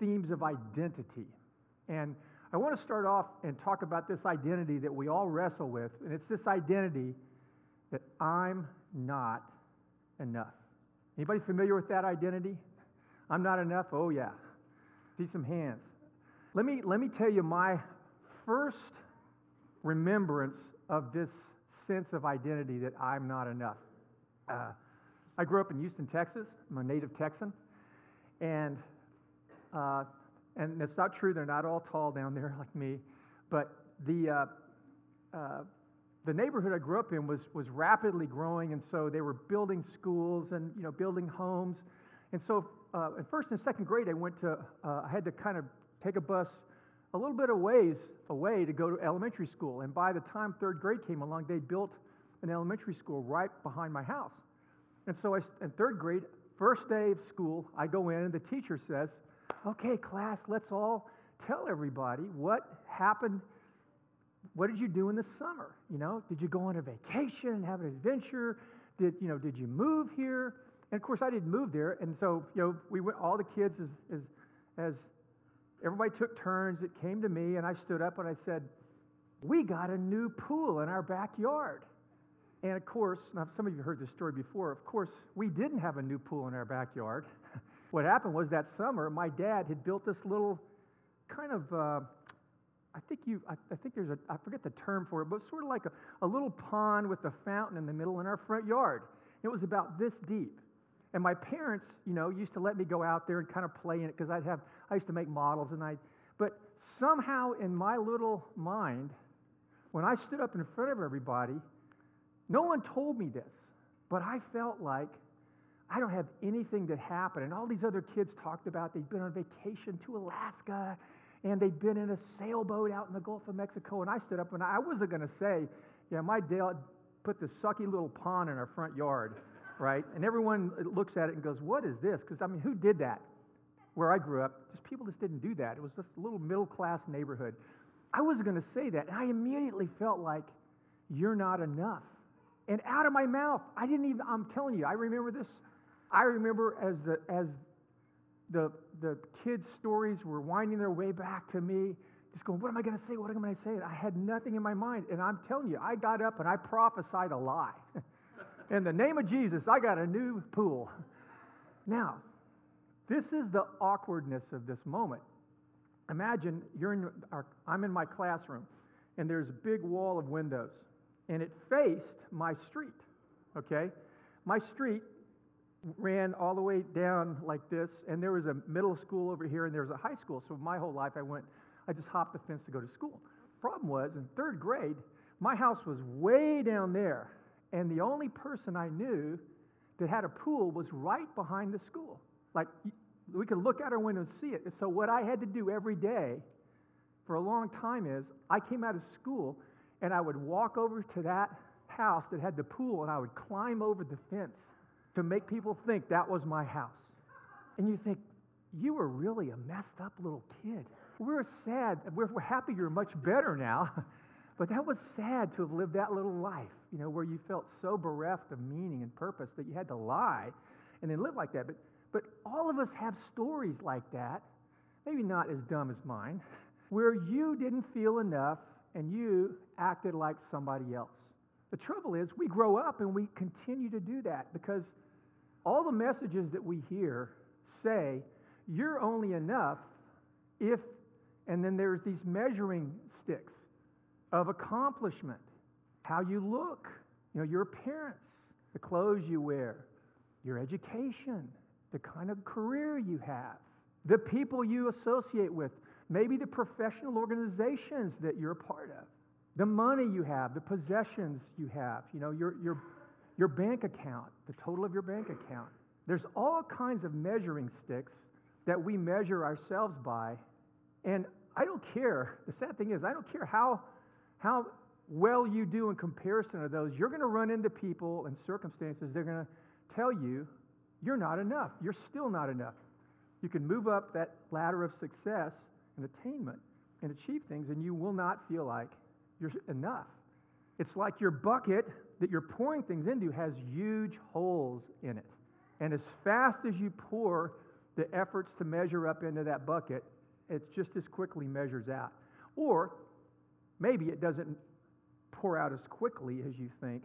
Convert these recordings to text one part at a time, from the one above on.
themes of identity. And I want to start off and talk about this identity that we all wrestle with, and it's this identity that I'm not enough. Anybody familiar with that identity? I'm not enough? Oh, yeah. See some hands. Let me, let me tell you my first remembrance of this sense of identity that I'm not enough. Uh, I grew up in Houston, Texas. I'm a native Texan. And, uh, and it's not true, they're not all tall down there like me. But the, uh, uh, the neighborhood I grew up in was, was rapidly growing, and so they were building schools and you know, building homes. And so uh, in first and second grade, I went to, uh, I had to kind of take a bus a little bit of ways away to go to elementary school. And by the time third grade came along, they built an elementary school right behind my house. And so I, in third grade, first day of school, I go in and the teacher says, Okay, class, let's all tell everybody what happened. What did you do in the summer? You know, did you go on a vacation, and have an adventure? Did you know? Did you move here? And of course, I didn't move there. And so, you know, we went. All the kids, as as, as everybody took turns, it came to me, and I stood up and I said, "We got a new pool in our backyard." And of course, now some of you heard this story before. Of course, we didn't have a new pool in our backyard. what happened was that summer, my dad had built this little kind of, uh, I think you, I, I, think there's a, I forget the term for it, but sort of like a, a little pond with a fountain in the middle in our front yard. It was about this deep. And my parents, you know, used to let me go out there and kind of play in it because I'd have, I used to make models and I, but somehow in my little mind, when I stood up in front of everybody, no one told me this, but I felt like I don't have anything that happened. And all these other kids talked about they'd been on vacation to Alaska and they'd been in a sailboat out in the Gulf of Mexico. And I stood up and I wasn't going to say, yeah, my dad put this sucky little pond in our front yard, right? And everyone looks at it and goes, what is this? Because, I mean, who did that? Where I grew up, just people just didn't do that. It was just a little middle class neighborhood. I wasn't going to say that. And I immediately felt like, you're not enough and out of my mouth. I didn't even, I'm telling you, I remember this. I remember as the, as the, the kids' stories were winding their way back to me, just going, what am I going to say? What am I going to say? I had nothing in my mind. And I'm telling you, I got up and I prophesied a lie. in the name of Jesus, I got a new pool. Now, this is the awkwardness of this moment. Imagine you're in our, I'm in my classroom, and there's a big wall of windows and it faced my street. Okay? My street ran all the way down like this, and there was a middle school over here, and there was a high school. So my whole life, I went, I just hopped the fence to go to school. Problem was, in third grade, my house was way down there, and the only person I knew that had a pool was right behind the school. Like we could look out our window and see it. So what I had to do every day for a long time is I came out of school and I would walk over to that house that had the pool and I would climb over the fence to make people think that was my house. And you think, you were really a messed up little kid. We're sad. We're, happy you're much better now. but that was sad to have lived that little life, you know, where you felt so bereft of meaning and purpose that you had to lie and then live like that. But, but all of us have stories like that, maybe not as dumb as mine, where you didn't feel enough and you acted like somebody else. The trouble is, we grow up and we continue to do that because all the messages that we hear say, you're only enough if, and then there's these measuring sticks of accomplishment, how you look, you know, your appearance, the clothes you wear, your education, the kind of career you have, the people you associate with, maybe the professional organizations that you're a part of, the money you have, the possessions you have, you know, your, your, your bank account, the total of your bank account. There's all kinds of measuring sticks that we measure ourselves by. And I don't care. The sad thing is, I don't care how, how well you do in comparison to those. You're going to run into people and circumstances, they're going to tell you you're not enough. You're still not enough. You can move up that ladder of success and attainment and achieve things, and you will not feel like you're enough. It's like your bucket that you're pouring things into has huge holes in it. And as fast as you pour the efforts to measure up into that bucket, it just as quickly measures out. Or maybe it doesn't pour out as quickly as you think,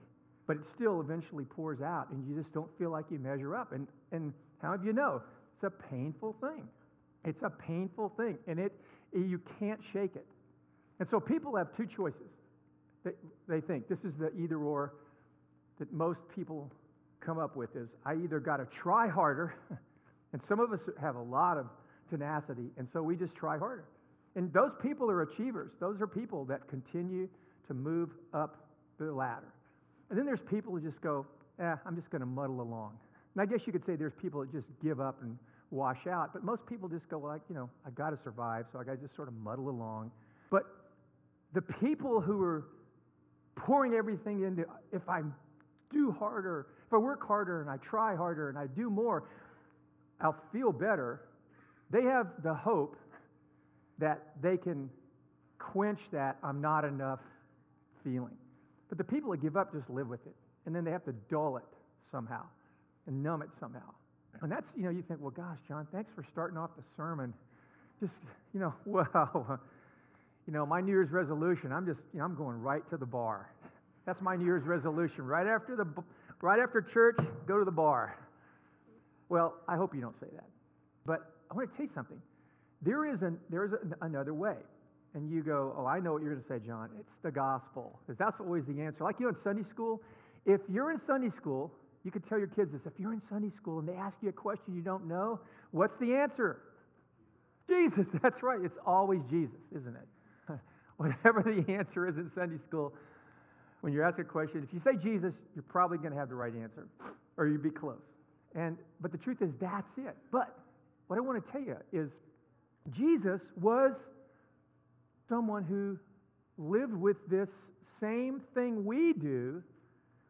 but it still eventually pours out and you just don't feel like you measure up. And, and how do you know? It's a painful thing. It's a painful thing, and it, you can't shake it. And so people have two choices. They, they think this is the either or that most people come up with is I either got to try harder, and some of us have a lot of tenacity, and so we just try harder. And those people are achievers. Those are people that continue to move up the ladder. And then there's people who just go, eh, I'm just going to muddle along. And I guess you could say there's people that just give up and wash out, but most people just go like, you know, I got to survive, so I got to just sort of muddle along. But the people who are pouring everything into, if I do harder, if I work harder and I try harder and I do more, I'll feel better. They have the hope that they can quench that I'm not enough feeling. But the people that give up just live with it. And then they have to dull it somehow and numb it somehow. And that's, you know, you think, well, gosh, John, thanks for starting off the sermon. Just, you know, wow. You know, my New Year's resolution, I'm just, you know, I'm going right to the bar. That's my New Year's resolution. Right after the, right after church, go to the bar. Well, I hope you don't say that. But I want to tell you something. There is, an, there is an, another way. And you go, oh, I know what you're going to say, John. It's the gospel. Because that's always the answer. Like you know, in Sunday school, if you're in Sunday school, you could tell your kids this. If you're in Sunday school and they ask you a question you don't know, what's the answer? Jesus. That's right. It's always Jesus, isn't it? Whatever the answer is in Sunday school, when you're asked a question, if you say Jesus, you're probably going to have the right answer, or you'd be close. And but the truth is, that's it. But what I want to tell you is, Jesus was someone who lived with this same thing we do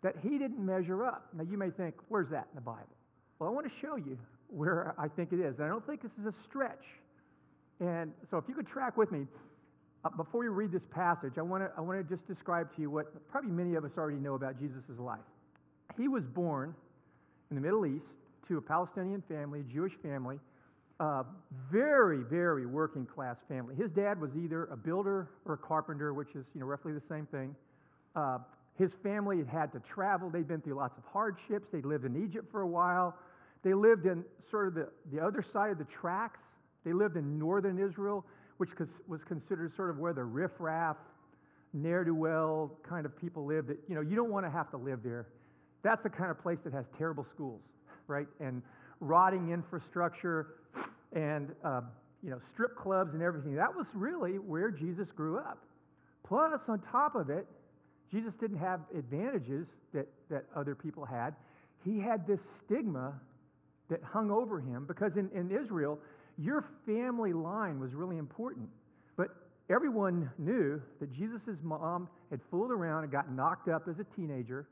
that he didn't measure up. Now, you may think, where's that in the Bible? Well, I want to show you where I think it is. And I don't think this is a stretch. And so, if you could track with me, uh, before we read this passage, I want to I want to just describe to you what probably many of us already know about Jesus' life. He was born in the Middle East to a Palestinian family, a Jewish family, uh, very, very working class family. His dad was either a builder or a carpenter, which is you know roughly the same thing. Uh, his family had had to travel. They'd been through lots of hardships. They lived in Egypt for a while. They lived in sort of the, the other side of the tracks. They lived in northern Israel, which was considered sort of where the riffraff, ne'er do well kind of people lived. That, you know, you don't want to have to live there. That's the kind of place that has terrible schools, right? And rotting infrastructure, and uh, you know strip clubs and everything. That was really where Jesus grew up. Plus, on top of it, Jesus didn't have advantages that, that other people had. He had this stigma that hung over him because in, in Israel, your family line was really important. But everyone knew that Jesus' mom had fooled around and got knocked up as a teenager,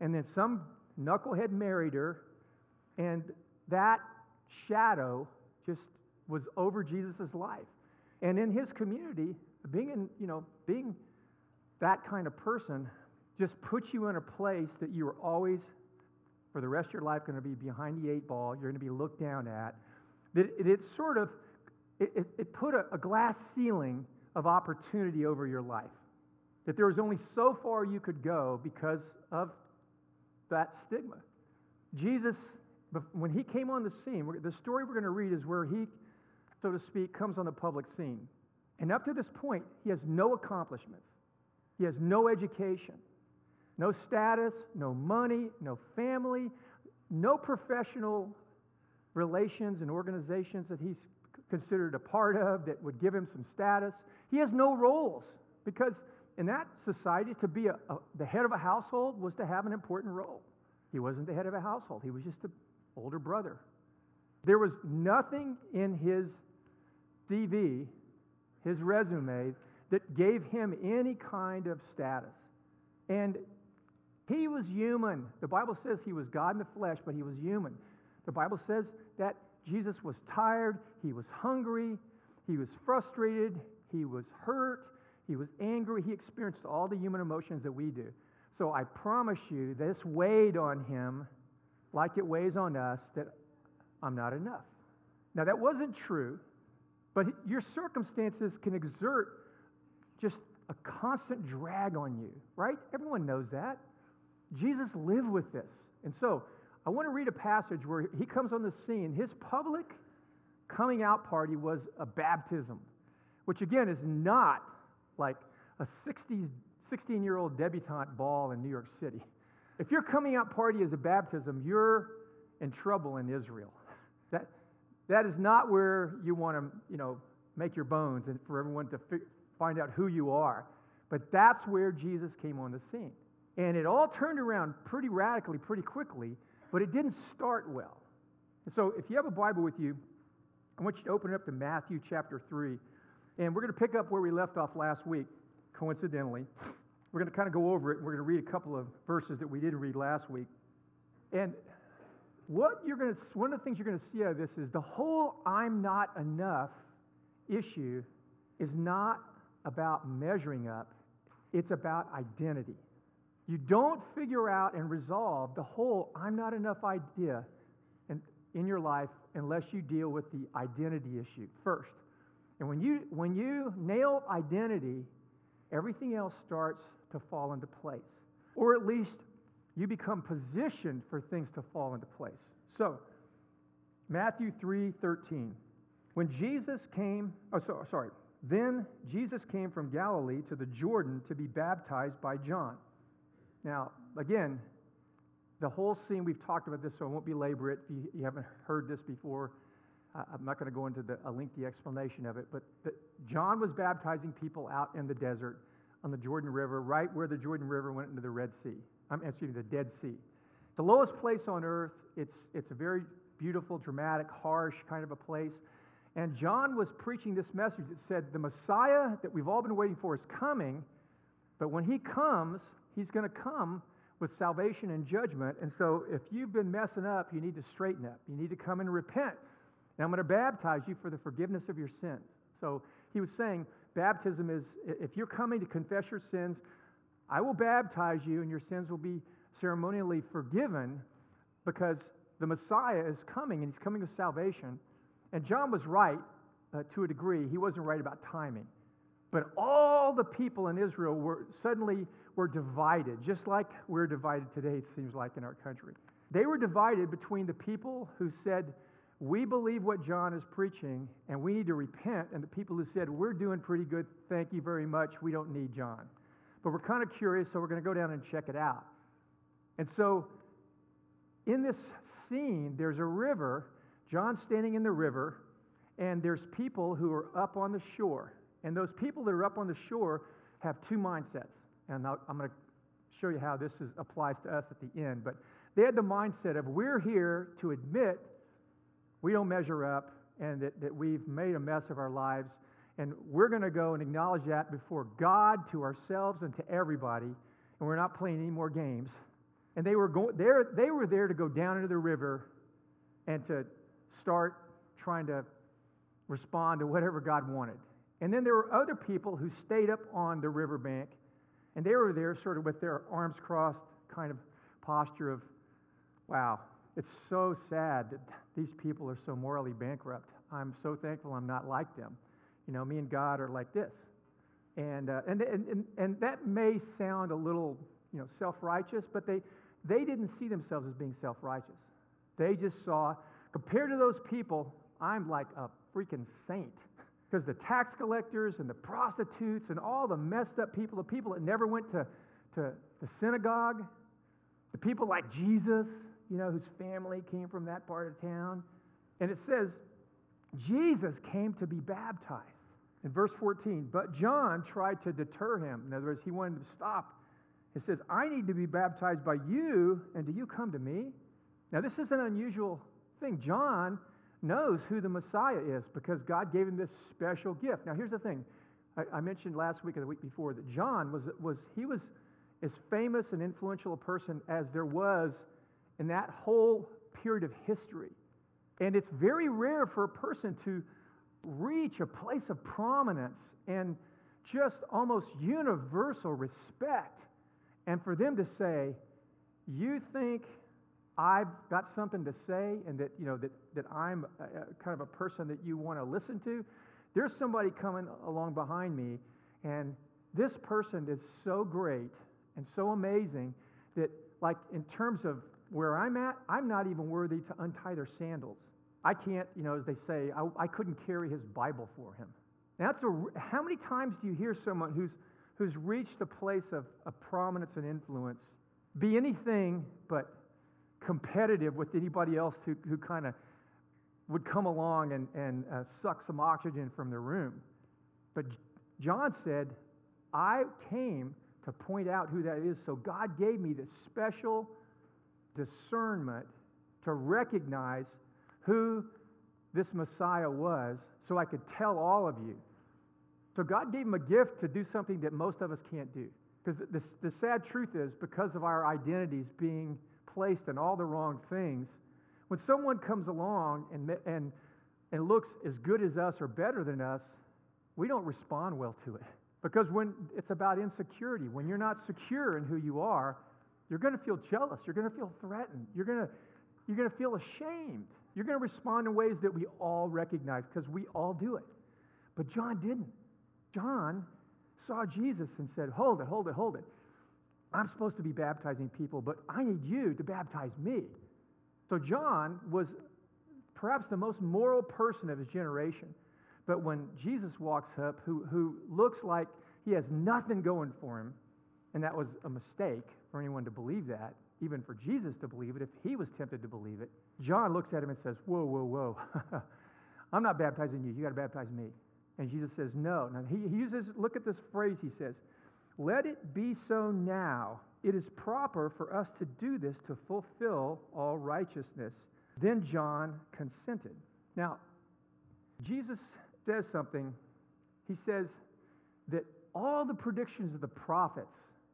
and then some knucklehead married her, and that shadow just was over Jesus' life. And in his community, being in, you know, being that kind of person just puts you in a place that you are always, for the rest of your life, going to be behind the eight ball. You're going to be looked down at. That it, it, sort of it, it, put a, a glass ceiling of opportunity over your life. That there was only so far you could go because of that stigma. Jesus when he came on the scene, the story we're going to read is where he, so to speak, comes on the public scene. And up to this point, he has no accomplishments. He has no education, no status, no money, no family, no professional relations and organizations that he's considered a part of that would give him some status. He has no roles because in that society, to be a, a, the head of a household was to have an important role. He wasn't the head of a household, he was just an older brother. There was nothing in his CV, his resume, that gave him any kind of status. And he was human. The Bible says he was God in the flesh, but he was human. The Bible says that Jesus was tired, he was hungry, he was frustrated, he was hurt, he was angry. He experienced all the human emotions that we do. So I promise you, this weighed on him like it weighs on us that I'm not enough. Now, that wasn't true, but your circumstances can exert just a constant drag on you, right? Everyone knows that. Jesus lived with this. And so, I want to read a passage where he comes on the scene. His public coming out party was a baptism, which again is not like a 60, 16 year old debutante ball in New York City. If your coming out party is a baptism, you're in trouble in Israel. That, that is not where you want to, you know, make your bones and for everyone to fi- find out who you are. But that's where Jesus came on the scene. And it all turned around pretty radically, pretty quickly, but it didn't start well. And so if you have a Bible with you, I want you to open it up to Matthew chapter 3. And we're going to pick up where we left off last week, coincidentally. We're going to kind of go over it. We're going to read a couple of verses that we didn't read last week. And what you're going to, one of the things you're going to see out of this is the whole I'm not enough issue is not about measuring up, it's about identity. You don't figure out and resolve the whole I'm not enough idea in, your life unless you deal with the identity issue first. And when you, when you nail identity, everything else starts to fall into place. Or at least you become positioned for things to fall into place. So, Matthew 3:13. When Jesus came, oh so, sorry. Then Jesus came from Galilee to the Jordan to be baptized by John. Now, again, the whole scene, we've talked about this, so I won't belabor it. If you, you haven't heard this before, uh, I'm not going to go into the, a lengthy explanation of it. But the, John was baptizing people out in the desert on the Jordan River, right where the Jordan River went into the Red Sea. I'm excuse me, the Dead Sea. The lowest place on earth. It's, it's a very beautiful, dramatic, harsh kind of a place. And John was preaching this message that said, The Messiah that we've all been waiting for is coming, but when he comes, he's going to come with salvation and judgment. And so if you've been messing up, you need to straighten up. You need to come and repent. And I'm going to baptize you for the forgiveness of your sins. So he was saying, baptism is if you're coming to confess your sins, I will baptize you and your sins will be ceremonially forgiven because the Messiah is coming and he's coming with salvation. And John was right uh, to a degree. He wasn't right about timing. But all the people in Israel were suddenly were divided, just like we're divided today, it seems like, in our country. They were divided between the people who said, We believe what John is preaching and we need to repent, and the people who said, We're doing pretty good, thank you very much, we don't need John. But we're kind of curious, so we're going to go down and check it out. And so, in this scene, there's a river. John's standing in the river, and there's people who are up on the shore. And those people that are up on the shore have two mindsets. And i am going to show you how this is, applies to us at the end. But they had the mindset of we're here to admit we don't measure up and that, that we've made a mess of our lives. And we're going to go and acknowledge that before God, to ourselves, and to everybody. And we're not playing any more games. And they were, go- they were there to go down into the river and to start trying to respond to whatever God wanted. And then there were other people who stayed up on the riverbank, and they were there sort of with their arms crossed kind of posture of, wow, it's so sad that these people are so morally bankrupt. I'm so thankful I'm not like them. You know, me and God are like this. And, uh, and, and, and that may sound a little, you know, self-righteous, but they, they didn't see themselves as being self-righteous. They just saw, compared to those people, I'm like a freaking saint. Because the tax collectors and the prostitutes and all the messed up people, the people that never went to, to the synagogue, the people like Jesus, you know, whose family came from that part of town. And it says, Jesus came to be baptized. In verse 14, but John tried to deter him. In other words, he wanted to stop. It says, I need to be baptized by you, and do you come to me? Now, this is an unusual thing. John knows who the Messiah is because God gave him this special gift. Now, here's the thing. I, I mentioned last week or the week before that John was, was, he was as famous and influential a person as there was in that whole period of history. And it's very rare for a person to reach a place of prominence and just almost universal respect. And for them to say, You think I've got something to say and that, you know, that, that I'm a, a kind of a person that you want to listen to, there's somebody coming along behind me, and this person is so great and so amazing that, like, in terms of where I'm at, I'm not even worthy to untie their sandals. I can't, you know, as they say, I, I couldn't carry his Bible for him. Now, that's a, how many times do you hear someone who's, who's reached a place of, of prominence and influence be anything but competitive with anybody else who, who kind of would come along and, and uh, suck some oxygen from the room? But John said, I came to point out who that is, so God gave me this special discernment to recognize who this Messiah was so I could tell all of you. So God gave him a gift to do something that most of us can't do. Because the, the, the sad truth is, because of our identities being placed in all the wrong things, when someone comes along and, and, and looks as good as us or better than us, we don't respond well to it. Because when it's about insecurity, when you're not secure in who you are, you're going to feel jealous. You're going to feel threatened. You're going to, you're going to feel ashamed. You're going to respond in ways that we all recognize because we all do it. But John didn't. John saw Jesus and said, Hold it, hold it, hold it. I'm supposed to be baptizing people, but I need you to baptize me. So John was perhaps the most moral person of his generation. But when Jesus walks up, who, who looks like he has nothing going for him, and that was a mistake for anyone to believe that, even for Jesus to believe it, if he was tempted to believe it, John looks at him and says, Whoa, whoa, whoa. I'm not baptizing you. You got to baptize me. And Jesus says, No. Now, he, he uses, look at this phrase he says, Let it be so now. It is proper for us to do this to fulfill all righteousness. Then John consented. Now, Jesus says something. He says that all the predictions of the prophets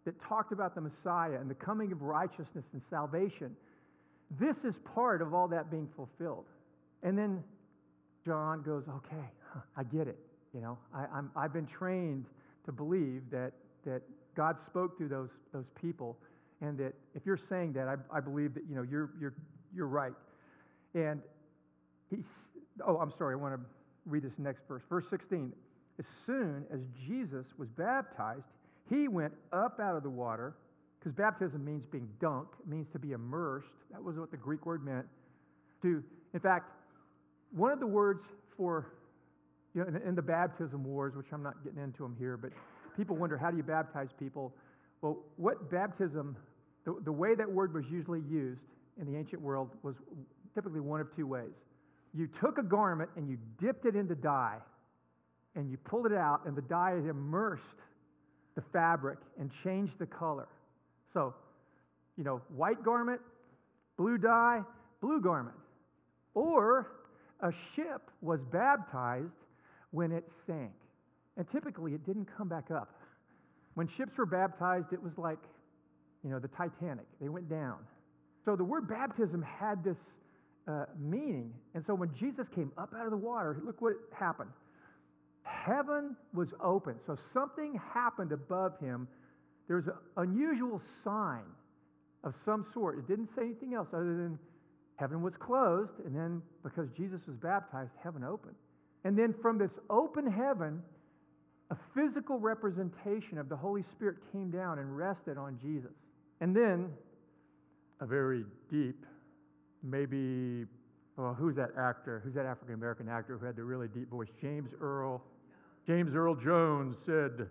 that talked about the Messiah and the coming of righteousness and salvation, this is part of all that being fulfilled. And then John goes, Okay, I get it. You know, I, I'm, I've been trained to believe that, that God spoke through those, those people, and that if you're saying that, I, I believe that, you know, you're, you're, you're right. And he, oh, I'm sorry, I want to read this next verse. Verse 16. As soon as Jesus was baptized, he went up out of the water, because baptism means being dunked, it means to be immersed. That was what the Greek word meant. To, in fact, one of the words for you know, in, in the baptism wars, which I'm not getting into them here, but people wonder how do you baptize people? Well, what baptism, the, the way that word was usually used in the ancient world was typically one of two ways. You took a garment and you dipped it into dye, and you pulled it out, and the dye had immersed the fabric and changed the color. So, you know, white garment, blue dye, blue garment. Or a ship was baptized when it sank. And typically it didn't come back up. When ships were baptized, it was like, you know, the Titanic. They went down. So the word baptism had this uh, meaning. And so when Jesus came up out of the water, look what happened. Heaven was open. So something happened above him. There was an unusual sign of some sort. It didn't say anything else other than heaven was closed, and then because Jesus was baptized, heaven opened. And then from this open heaven, a physical representation of the Holy Spirit came down and rested on Jesus. And then a very deep, maybe, well, who's that actor? Who's that African American actor who had the really deep voice? James Earl. James Earl Jones said,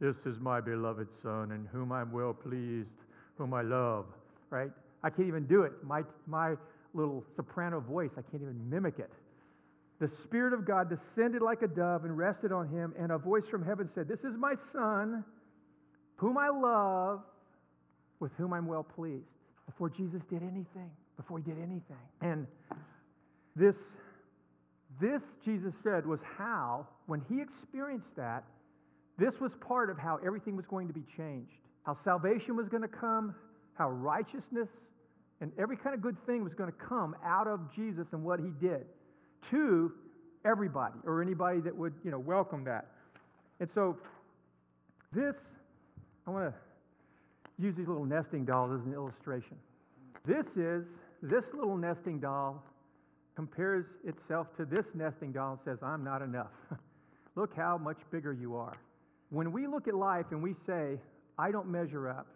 This is my beloved Son, in whom I'm well pleased, whom I love. Right? I can't even do it. My, my little soprano voice, I can't even mimic it the Spirit of God descended like a dove and rested on him, and a voice from heaven said, This is my Son, whom I love, with whom I'm well pleased. Before Jesus did anything, before he did anything. And this, this, Jesus said, was how, when he experienced that, this was part of how everything was going to be changed. How salvation was going to come, how righteousness and every kind of good thing was going to come out of Jesus and what he did to everybody or anybody that would, you know, welcome that. And so this, I want to use these little nesting dolls as an illustration. This is this little nesting doll compares itself to this nesting doll and says, I'm not enough. look how much bigger you are. When we look at life and we say, I don't measure up,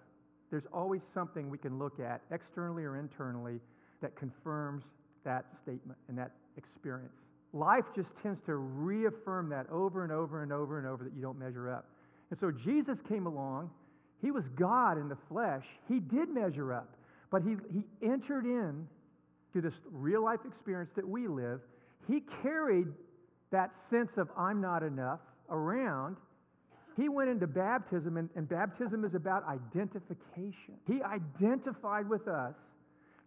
there's always something we can look at, externally or internally, that confirms that statement and that experience. Life just tends to reaffirm that over and over and over and over that you don't measure up. And so Jesus came along. He was God in the flesh. He did measure up, but he, he entered in to this real life experience that we live. He carried that sense of I'm not enough around. He went into baptism, and, and baptism is about identification. He identified with us.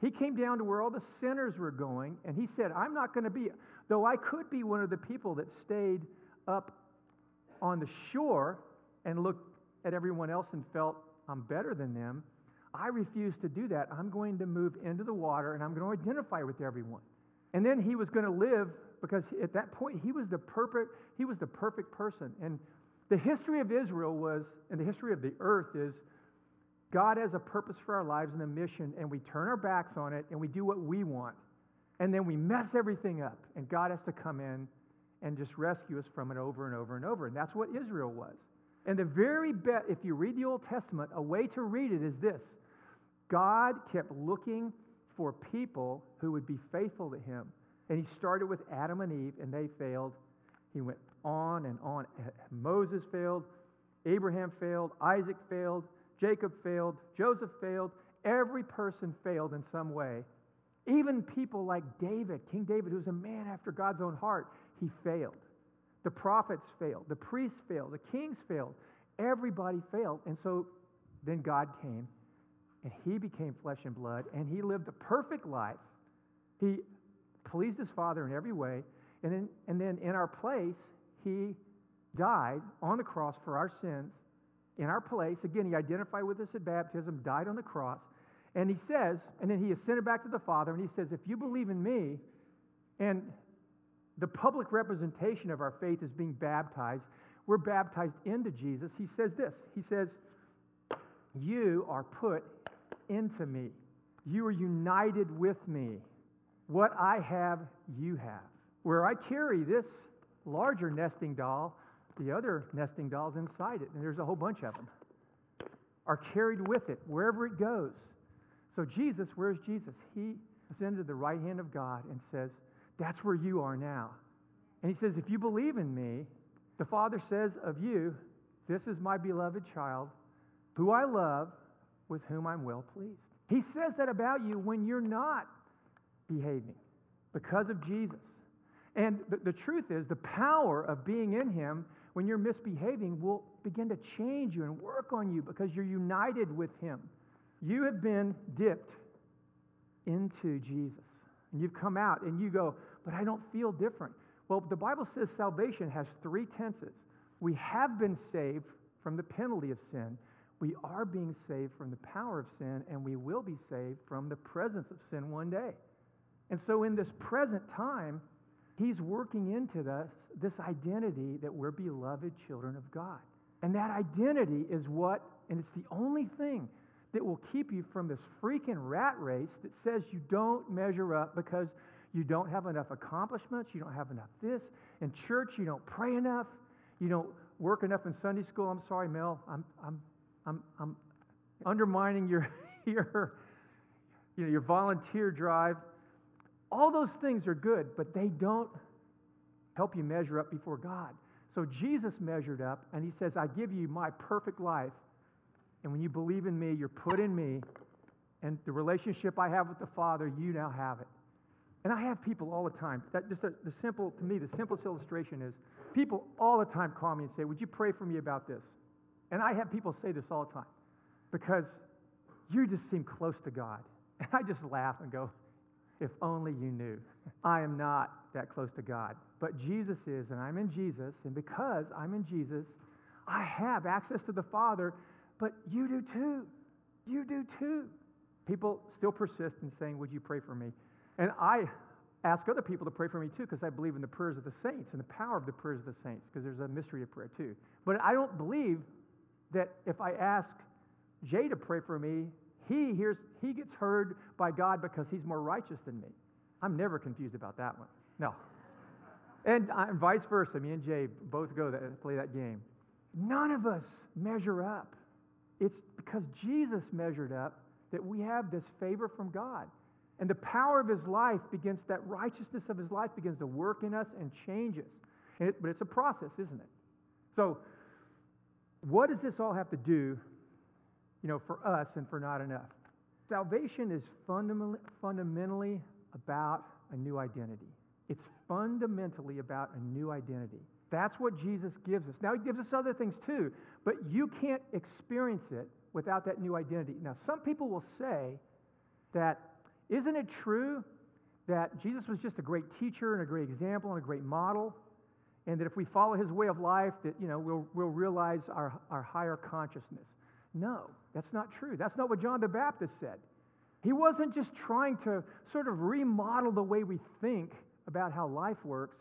He came down to where all the sinners were going, and he said, I'm not going to be, though I could be one of the people that stayed up on the shore and looked at everyone else and felt I'm better than them. I refuse to do that. I'm going to move into the water and I'm going to identify with everyone. And then he was going to live because at that point he was the perfect he was the perfect person. And the history of Israel was and the history of the earth is God has a purpose for our lives and a mission and we turn our backs on it and we do what we want. And then we mess everything up and God has to come in and just rescue us from it over and over and over. And that's what Israel was. And the very best, if you read the Old Testament, a way to read it is this God kept looking for people who would be faithful to him. And he started with Adam and Eve, and they failed. He went on and on. Moses failed, Abraham failed, Isaac failed, Jacob failed, Joseph failed. Every person failed in some way. Even people like David, King David, who's a man after God's own heart, he failed. The prophets failed. The priests failed. The kings failed. Everybody failed. And so then God came and he became flesh and blood and he lived a perfect life. He pleased his Father in every way. And then, and then in our place, he died on the cross for our sins in our place. Again, he identified with us at baptism, died on the cross. And he says, and then he ascended back to the Father, and he says, If you believe in me, and the public representation of our faith is being baptized, we're baptized into Jesus. He says this He says, You are put into me. You are united with me. What I have, you have. Where I carry this larger nesting doll, the other nesting dolls inside it, and there's a whole bunch of them, are carried with it wherever it goes. So, Jesus, where's Jesus? He ascended to the right hand of God and says, That's where you are now. And he says, If you believe in me, the Father says of you, This is my beloved child, who I love, with whom I'm well pleased. He says that about you when you're not behaving because of Jesus. And the, the, truth is, the power of being in Him when you're misbehaving will begin to change you and work on you because you're united with Him. You have been dipped into Jesus. And you've come out and you go, but I don't feel different. Well, the Bible says salvation has three tenses. We have been saved from the penalty of sin we are being saved from the power of sin, and we will be saved from the presence of sin one day. And so, in this present time, He's working into us this identity that we're beloved children of God. And that identity is what, and it's the only thing that will keep you from this freaking rat race that says you don't measure up because you don't have enough accomplishments, you don't have enough this. In church, you don't pray enough, you don't work enough in Sunday school. I'm sorry, Mel, I'm, I'm I'm, I'm undermining your, your, you know, your volunteer drive. All those things are good, but they don't help you measure up before God. So Jesus measured up, and he says, I give you my perfect life. And when you believe in me, you're put in me. And the relationship I have with the Father, you now have it. And I have people all the time. That just the simple, to me, the simplest illustration is people all the time call me and say, Would you pray for me about this? And I have people say this all the time because you just seem close to God. And I just laugh and go, if only you knew. I am not that close to God, but Jesus is, and I'm in Jesus. And because I'm in Jesus, I have access to the Father, but you do too. You do too. People still persist in saying, Would you pray for me? And I ask other people to pray for me too because I believe in the prayers of the saints and the power of the prayers of the saints because there's a mystery of prayer too. But I don't believe that if I ask Jay to pray for me, he hears he gets heard by God because he's more righteous than me. I'm never confused about that one. No. And, uh, vice versa. Me and Jay both go play that game. None of us measure up. It's because Jesus measured up that we have this favor from God. And the power of his life begins, that righteousness of his life begins to work in us and change us. And it, but it's a process, isn't it? So, what does this all have to do, you know, for us and for not enough? Salvation is fundamentally about a new identity. It's fundamentally about a new identity. That's what Jesus gives us. Now, He gives us other things too, but you can't experience it without that new identity. Now, some people will say that, isn't it true that Jesus was just a great teacher and a great example and a great model? And that if we follow his way of life, that, you know, we'll, we'll realize our, our higher consciousness. No, that's not true. That's not what John the Baptist said. He wasn't just trying to sort of remodel the way we think about how life works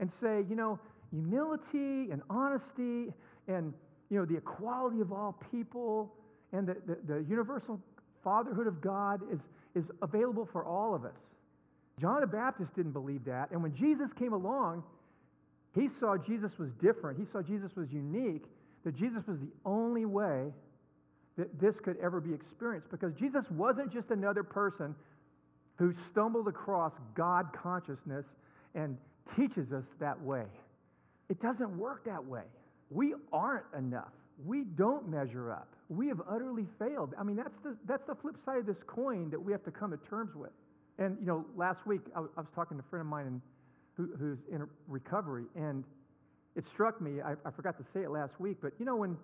and say, you know, humility and honesty and, you know, the equality of all people and the, the, the universal fatherhood of God is, is available for all of us. John the Baptist didn't believe that. And when Jesus came along, he saw Jesus was different. He saw Jesus was unique, that Jesus was the only way that this could ever be experienced because Jesus wasn't just another person who stumbled across God consciousness and teaches us that way. It doesn't work that way. We aren't enough. We don't measure up. We have utterly failed. I mean, that's the, that's the flip side of this coin that we have to come to terms with. And, you know, last week I, was talking to a friend of mine who, who's in recovery, and it struck me, I, I forgot to say it last week, but, you know, when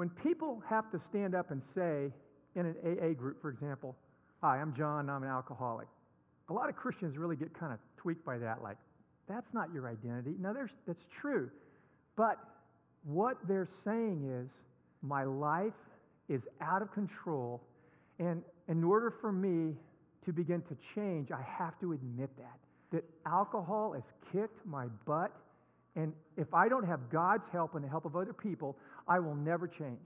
when people have to stand up and say, in an AA group, for example, Hi, I'm John, I'm an alcoholic, a lot of Christians really get kind of tweaked by that, like, that's not your identity. Now, there's, that's true. But what they're saying is, my life is out of control, and in order for me to begin to change, I have to admit that. That alcohol has kicked my butt, and if I don't have God's help and the help of other people, I will never change.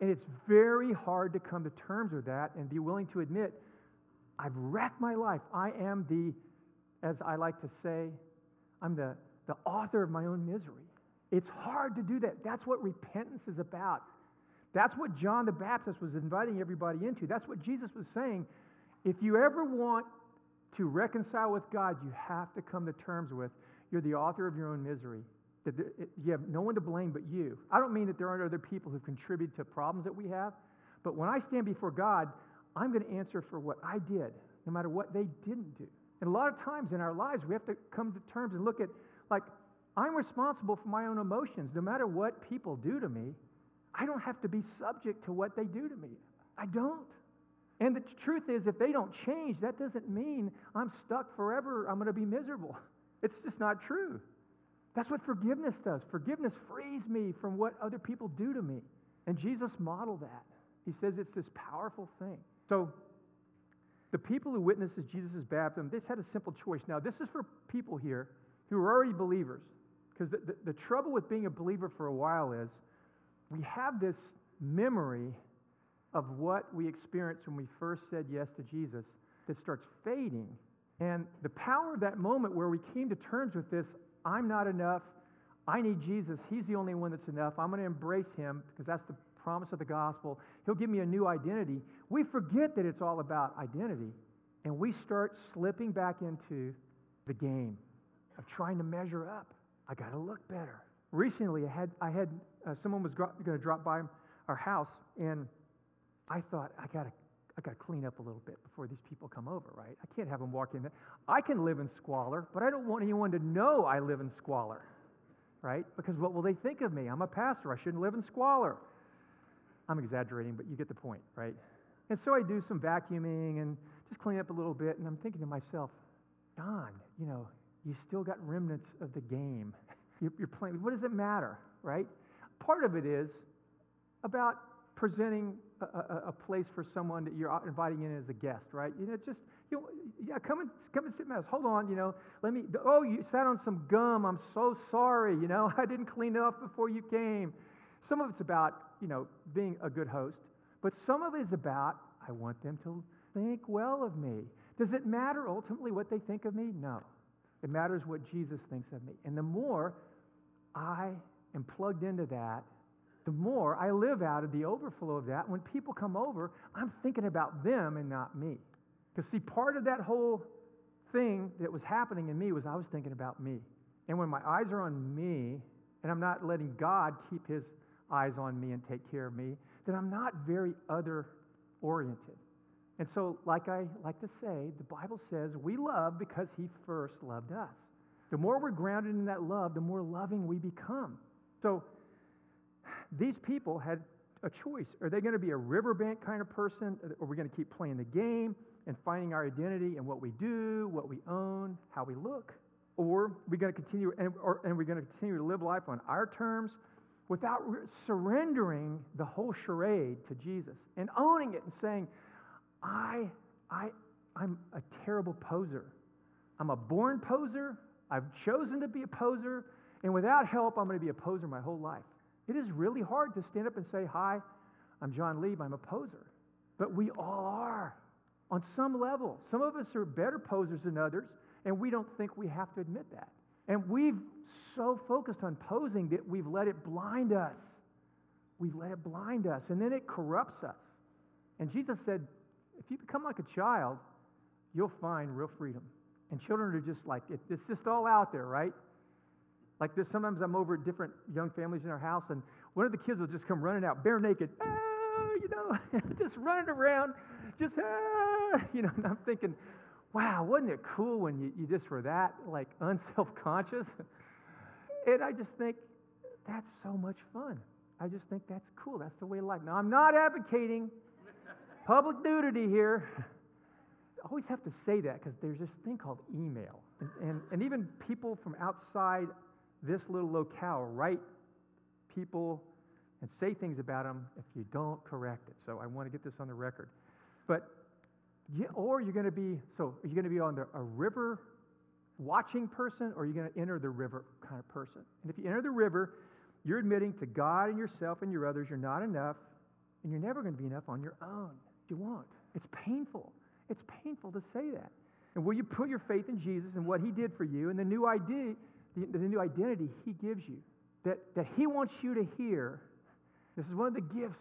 And it's very hard to come to terms with that and be willing to admit, I've wrecked my life. I am the, as I like to say, I'm the, the author of my own misery. It's hard to do that. That's what repentance is about. That's what John the Baptist was inviting everybody into. That's what Jesus was saying. If you ever want to reconcile with God, you have to come to terms with you're the author of your own misery that you have no one to blame but you. I don't mean that there aren't other people who contribute to problems that we have, but when I stand before God, I'm going to answer for what I did, no matter what they didn't do. And a lot of times in our lives, we have to come to terms and look at, like, I'm responsible for my own emotions. No matter what people do to me, I don't have to be subject to what they do to me. I don't. And the truth is, if they don't change, that doesn't mean I'm stuck forever. I'm going to be miserable. It's just not true. That's what forgiveness does. Forgiveness frees me from what other people do to me. And Jesus modeled that. He says it's this powerful thing. So, the people who witnessed Jesus' baptism, they had a simple choice. Now, this is for people here who are already believers. Because the, the, the trouble with being a believer for a while is we have this memory of what we experienced when we first said yes to Jesus that starts fading. And the power of that moment where we came to terms with this, I'm not enough. I need Jesus. He's the only one that's enough. I'm going to embrace him because that's the promise of the gospel. He'll give me a new identity. We forget that it's all about identity, and we start slipping back into the game of trying to measure up. I got to look better. Recently, I had, I had uh, someone was going to drop by our house, and I thought, I got to I got to clean up a little bit before these people come over, right? I can't have them walk in there. I can live in squalor, but I don't want anyone to know I live in squalor, right? Because what will they think of me? I'm a pastor. I shouldn't live in squalor. I'm exaggerating, but you get the point, right? And so I do some vacuuming and just clean up a little bit, and I'm thinking to myself, Don, you know, you still got remnants of the game. You're, you're playing. What does it matter, right? Part of it is about presenting a, a, place for someone that you're inviting in as a guest, right? You know, just you know, yeah, come and come and sit my house. Hold on, you know, let me. Oh, you sat on some gum. I'm so sorry. You know, I didn't clean it up before you came. Some of it's about you know being a good host, but some of it is about I want them to think well of me. Does it matter ultimately what they think of me? No. It matters what Jesus thinks of me. And the more I am plugged into that, the more I live out of the overflow of that. When people come over, I'm thinking about them and not me. Because, see, part of that whole thing that was happening in me was I was thinking about me. And when my eyes are on me, and I'm not letting God keep his eyes on me and take care of me, then I'm not very other oriented. And so, like I like to say, the Bible says we love because he first loved us. The more we're grounded in that love, the more loving we become. So, these people had a choice. Are they going to be a riverbank kind of person, or are we going to keep playing the game and finding our identity in what we do, what we own, how we look? Or are we going to continue, and, or, and we're going to continue to live life on our terms without re- surrendering the whole charade to Jesus and owning it and saying, I, I, I'm a terrible poser. I'm a born poser. I've chosen to be a poser. And without help, I'm going to be a poser my whole life. It is really hard to stand up and say, Hi, I'm John Lieb, I'm a poser. But we all are on some level. Some of us are better posers than others, and we don't think we have to admit that. And we've so focused on posing that we've let it blind us. We've let it blind us, and then it corrupts us. And Jesus said, if you become like a child, you'll find real freedom. And children are just like, it's just all out there, right? Like this, sometimes I'm over at different young families in our house, and one of the kids will just come running out bare naked, ah, you know, just running around, just, ah, you know, and I'm thinking, wow, wasn't it cool when you, you just were that, like, unself conscious? and I just think, that's so much fun. I just think that's cool. That's the way of life. Now, I'm not advocating public nudity here. I always have to say that because there's this thing called email. And, and, and, even people from outside this little locale write people and say things about them if you don't correct it. So I want to get this on the record. But, or you're going to be, so are you going to be on the, a river watching person or you're you going to enter the river kind of person? And if you enter the river, you're admitting to God and yourself and your others you're not enough and you're never going to be enough on your own. You won't. It's painful. It's painful to say that. And will you put your faith in Jesus and what he did for you and the new idea, the, new identity he gives you? That, that he wants you to hear. This is one of the gifts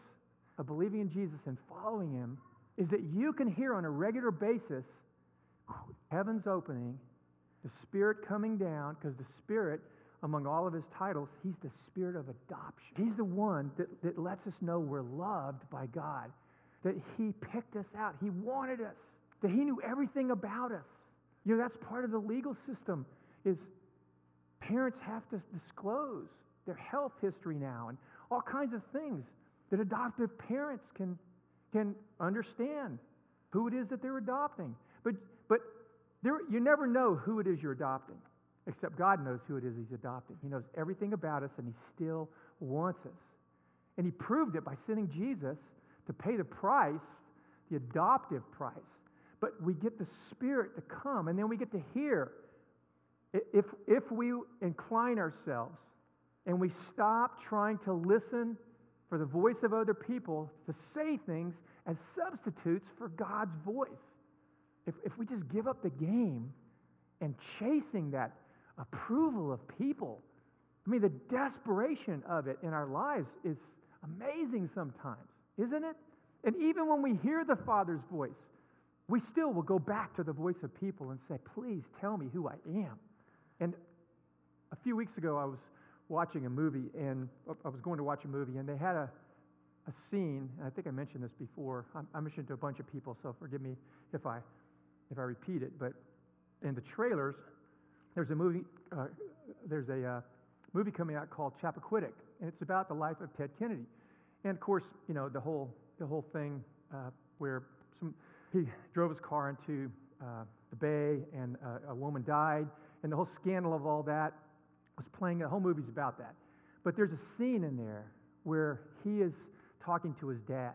of believing in Jesus and following him is that you can hear on a regular basis heaven's opening, the Spirit coming down, because the Spirit, among all of his titles, he's the Spirit of adoption. He's the one that, that lets us know we're loved by God, that he picked us out, he wanted us, that he knew everything about us. You know, that's part of the legal system is parents have to disclose their health history now and all kinds of things that adoptive parents can can understand who it is that they're adopting. But, but there, you never know who it is you're adopting, except God knows who it is He's adopting. He knows everything about us, and He still wants us. And He proved it by sending Jesus to pay the price, the adoptive price. But we get the Spirit to come, and then we get to hear. If, if we incline ourselves and we stop trying to listen for the voice of other people to say things as substitutes for God's voice. If, if we just give up the game and chasing that approval of people, I mean, the desperation of it in our lives is amazing sometimes, isn't it? And even when we hear the Father's voice, we still will go back to the voice of people and say, Please tell me who I am. And a few weeks ago, I was watching a movie, and I was going to watch a movie, and they had a, a scene. I think I mentioned this before. I, I mentioned it to a bunch of people, so forgive me if I if I repeat it. But in the trailers, there's a movie. Uh, there's a uh, movie coming out called Chappaquiddick, and it's about the life of Ted Kennedy. And of course, you know the whole the whole thing uh, where some he drove his car into uh, the bay, and uh, a woman died, and the whole scandal of all that was playing, the whole movie's about that. But there's a scene in there where he is talking to his dad,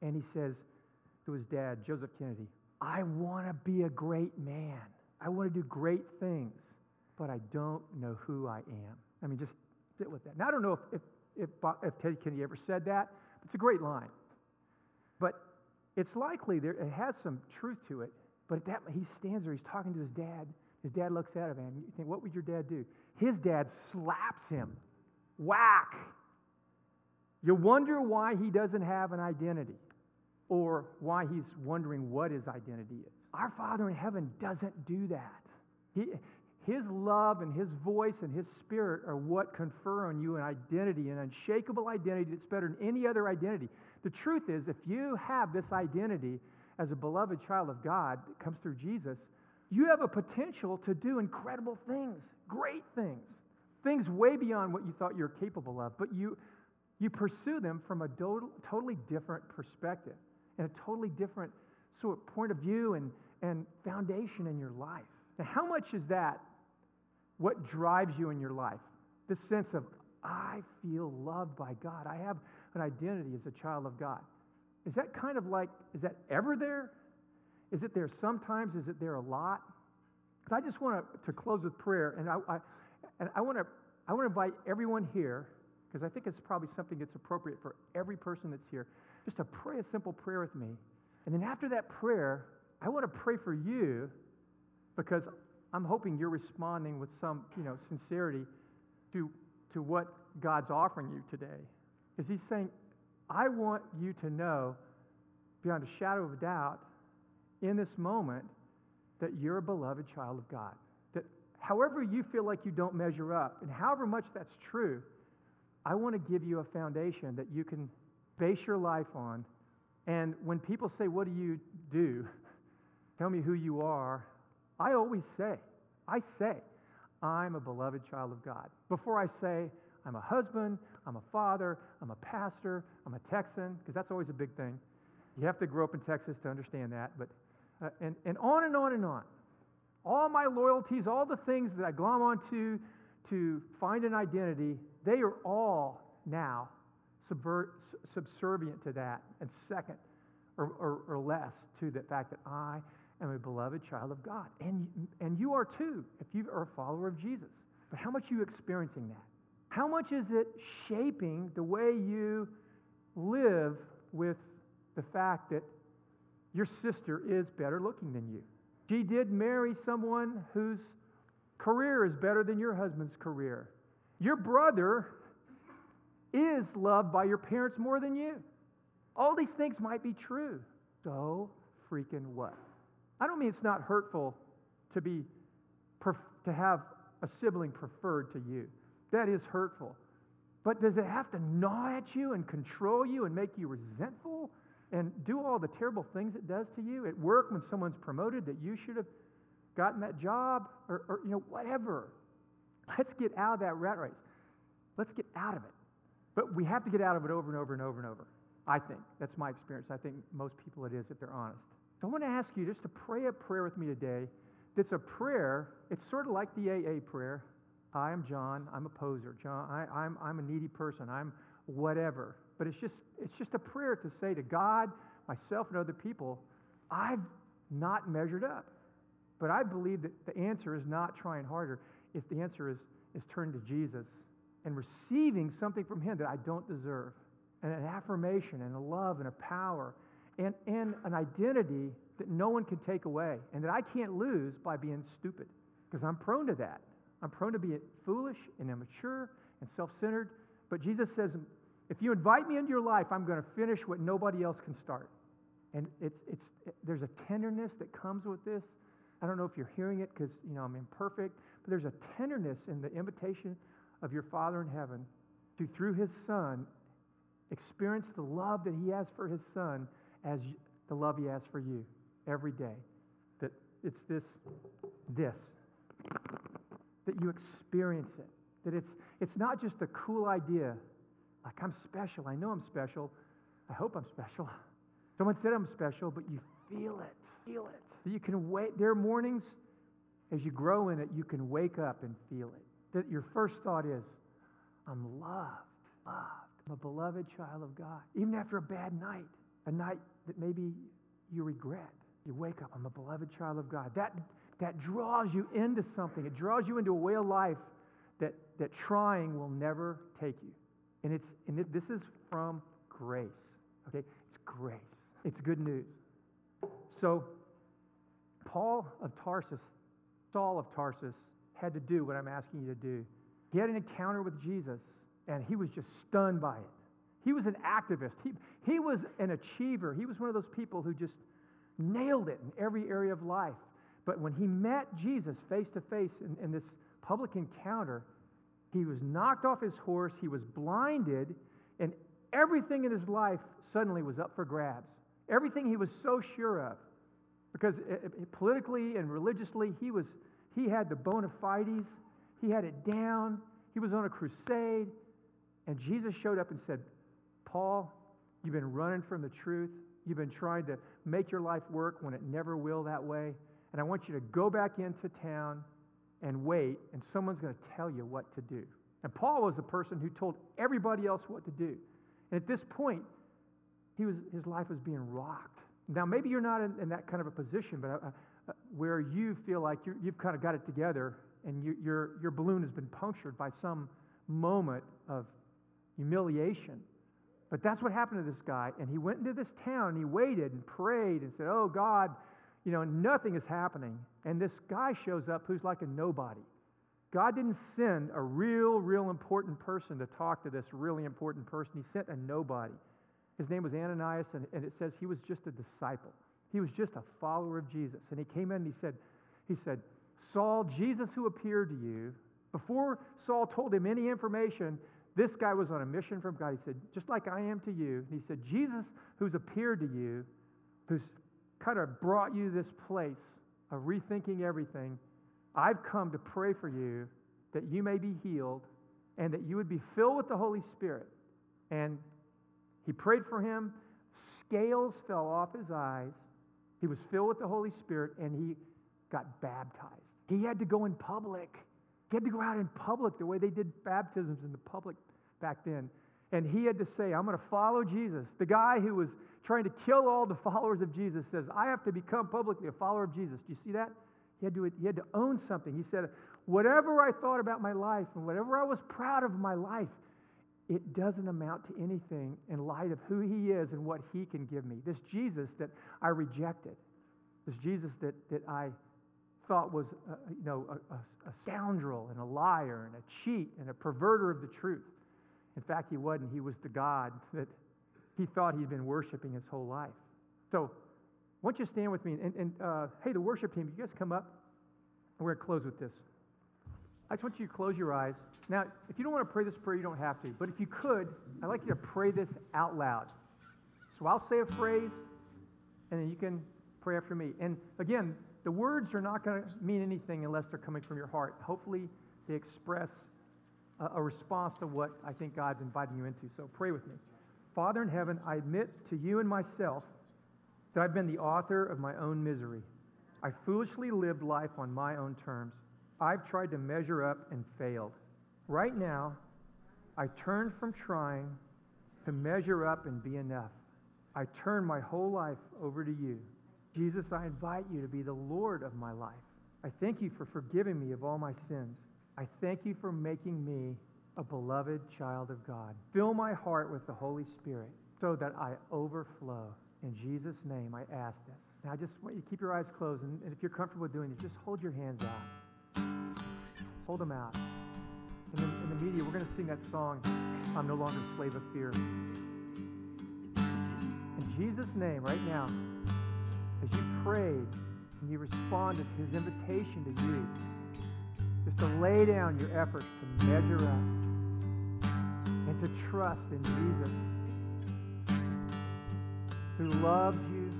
and he says to his dad, Joseph Kennedy, I want to be a great man. I want to do great things, but I don't know who I am. I mean, just sit with that. Now, I don't know if, if, if, if Kennedy ever said that, it's a great line. But it's likely there, it has some truth to it, but that, he stands there, he's talking to his dad. His dad looks at him, and you think, what would your dad do? His dad slaps him. Whack! You wonder why he doesn't have an identity or why he's wondering what his identity is. Our Father in heaven doesn't do that. He, his love and His voice and His Spirit are what confer on you an identity, an unshakable identity that's better than any other identity. The truth is, if you have this identity as a beloved child of God that comes through Jesus, you have a potential to do incredible things, great things, things way beyond what you thought you were capable of. But you, you pursue them from a do- totally different perspective and a totally different sort of point of view and, and foundation in your life. Now, how much is that what drives you in your life? This sense of, I feel loved by God. I have an identity as a child of God. Is that kind of like, is that ever there? Is it there sometimes? Is it there a lot? Because I just want to, to close with prayer, and I, I and I want to I want to invite everyone here, because I think it's probably something that's appropriate for every person that's here, just to pray a simple prayer with me. And then after that prayer, I want to pray for you because I'm hoping you're responding with some, you know, sincerity to, to what God's offering you today. Is He's saying, I want you to know, beyond a shadow of a doubt, in this moment, that you're a beloved child of God. That however you feel like you don't measure up, and however much that's true, I want to give you a foundation that you can base your life on. And when people say, What do you do? Tell me who you are. I always say, I say, I'm a beloved child of God. Before I say, I'm a husband, I'm a father, I'm a pastor, I'm a Texan, because that's always a big thing. You have to grow up in Texas to understand that. But, uh, and, and on and on and on. All my loyalties, all the things that I glom onto to find an identity, they are all now subservient to that and second or, or, or less to the fact that I am a beloved child of God. And, and you are too, if you are a follower of Jesus. But how much are you experiencing that? How much is it shaping the way you live with the fact that your sister is better looking than you? She did marry someone whose career is better than your husband's career. Your brother is loved by your parents more than you. All these things might be true. So freaking what? I don't mean it's not hurtful to be to have a sibling preferred to you. That is hurtful. But does it have to gnaw at you and control you and make you resentful and do all the terrible things it does to you at work when someone's promoted that you should have gotten that job or, or you know whatever? Let's get out of that rat race. Let's get out of it. But we have to get out of it over and over and over and over. I think. That's my experience. I think most people it is if they're honest. So I want to ask you just to pray a prayer with me today. That's a prayer, it's sort of like the AA prayer. I am John, I'm a poser. John, I, I'm, I'm a needy person, I'm whatever. But it's just, it's just a prayer to say to God, myself, and other people, I've not measured up. But I believe that the answer is not trying harder. If the answer is, is turn to Jesus and receiving something from Him that I don't deserve, and an affirmation and a love and a power and, and an identity that no one can take away and that I can't lose by being stupid because I'm prone to that. I'm prone to be foolish and immature and self centered. But Jesus says, if you invite me into your life, I'm going to finish what nobody else can start. And it's, it's, it, there's a tenderness that comes with this. I don't know if you're hearing it because, you know, I'm imperfect, but there's a tenderness in the invitation of your Father in heaven to, through his Son, experience the love that he has for his Son as the love he has for you every day. That it's this, this, that you experience it. That it's, it's not just a cool idea, like I'm special. I know I'm special. I hope I'm special. Someone said I'm special, but you feel it. Feel it. You can wait. There are mornings as you grow in it, you can wake up and feel it. That your first thought is, I'm loved, loved. I'm a beloved child of God. Even after a bad night, a night that maybe you regret. You wake up, I'm a beloved child of God. That, that draws you into something. It draws you into a way of life that, that trying will never take you. And, it's, and this is from grace. Okay? It's grace. It's good news. So, Paul of Tarsus, Saul of Tarsus, had to do what I'm asking you to do. He had an encounter with Jesus, and he was just stunned by it. He was an activist. He, he was an achiever. He was one of those people who just nailed it in every area of life. But when he met Jesus face to face in this public encounter, he was knocked off his horse, he was blinded, and everything in his life suddenly was up for grabs. Everything he was so sure of. Because it, it, politically and religiously, he, was, he had the bona fides, he had it down, he was on a crusade. And Jesus showed up and said, Paul, you've been running from the truth. You've been trying to make your life work when it never will that way. And I want you to go back into town and wait, and someone's going to tell you what to do. And Paul was the person who told everybody else what to do. And at this point, he was, his life was being rocked. Now, maybe you're not in, in that kind of a position, but uh, uh, where you feel like you have kind of got it together and you, your, your balloon has been punctured by some moment of humiliation. But that's what happened to this guy. And he went into this town and he waited and prayed and said, Oh, God, you know, nothing is happening. And this guy shows up who's like a nobody. God didn't send a real, real important person to talk to this really important person. He sent a nobody. His name was Ananias, and, and it says he was just a disciple. He was just a follower of Jesus. And he came in and he said, he said, Saul, Jesus who appeared to you, before Saul told him any information, this guy was on a mission from God. He said, just like I am to you. He said, Jesus who's appeared to you, who's kind of brought you this place of rethinking everything, I've come to pray for you that you may be healed and that you would be filled with the Holy Spirit. And he prayed for him. Scales fell off his eyes. He was filled with the Holy Spirit and he got baptized. He had to go in public. He had to go out in public the way they did baptisms in the public back then. And he had to say, I'm going to follow Jesus. The guy who was trying to kill all the followers of Jesus says, I have to become publicly a follower of Jesus. Do you see that? He had to, he had to own something. He said, Whatever I thought about my life and whatever I was proud of my life, it doesn't amount to anything in light of who he is and what he can give me. This Jesus that I rejected, this Jesus that, that I thought was a, you know, a, a, a scoundrel and a liar and a cheat and a perverter of the truth. In fact, he wasn't. He was the God that he thought he'd been worshiping his whole life. So, why don't you stand with me? And, and uh, hey, the worship team, you guys come up. We're going to close with this. I just want you to close your eyes. Now, if you don't want to pray this prayer, you don't have to. But if you could, I'd like you to pray this out loud. So I'll say a phrase, and then you can pray after me. And again, the words are not going to mean anything unless they're coming from your heart. Hopefully, they express a, a response to what I think God's inviting you into. So pray with me. Father in heaven, I admit to you and myself that I've been the author of my own misery. I foolishly lived life on my own terms. I've tried to measure up and failed. Right now, I turn from trying to measure up and be enough. I turn my whole life over to you. Jesus, I invite you to be the Lord of my life. I thank you for forgiving me of all my sins. I thank you for making me a beloved child of God. Fill my heart with the Holy Spirit so that I overflow. In Jesus' name, I ask this. Now, I just want you to keep your eyes closed, and if you're comfortable doing it, just hold your hands out. Hold them out. In the, in the media, we're going to sing that song, I'm No Longer a Slave of Fear. In Jesus' name, right now, as you prayed and you responded to his invitation to you, just to lay down your efforts to measure up and to trust in Jesus, who loved you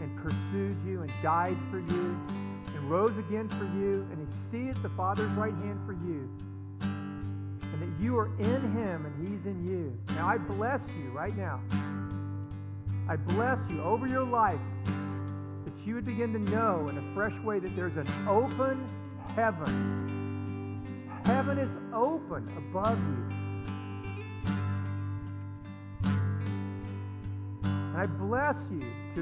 and pursued you and died for you and rose again for you, and he sees the Father's right hand for you, and that you are in him and he's in you. Now I bless you right now. I bless you over your life that you would begin to know in a fresh way that there's an open heaven. Heaven is open above you. I bless you. to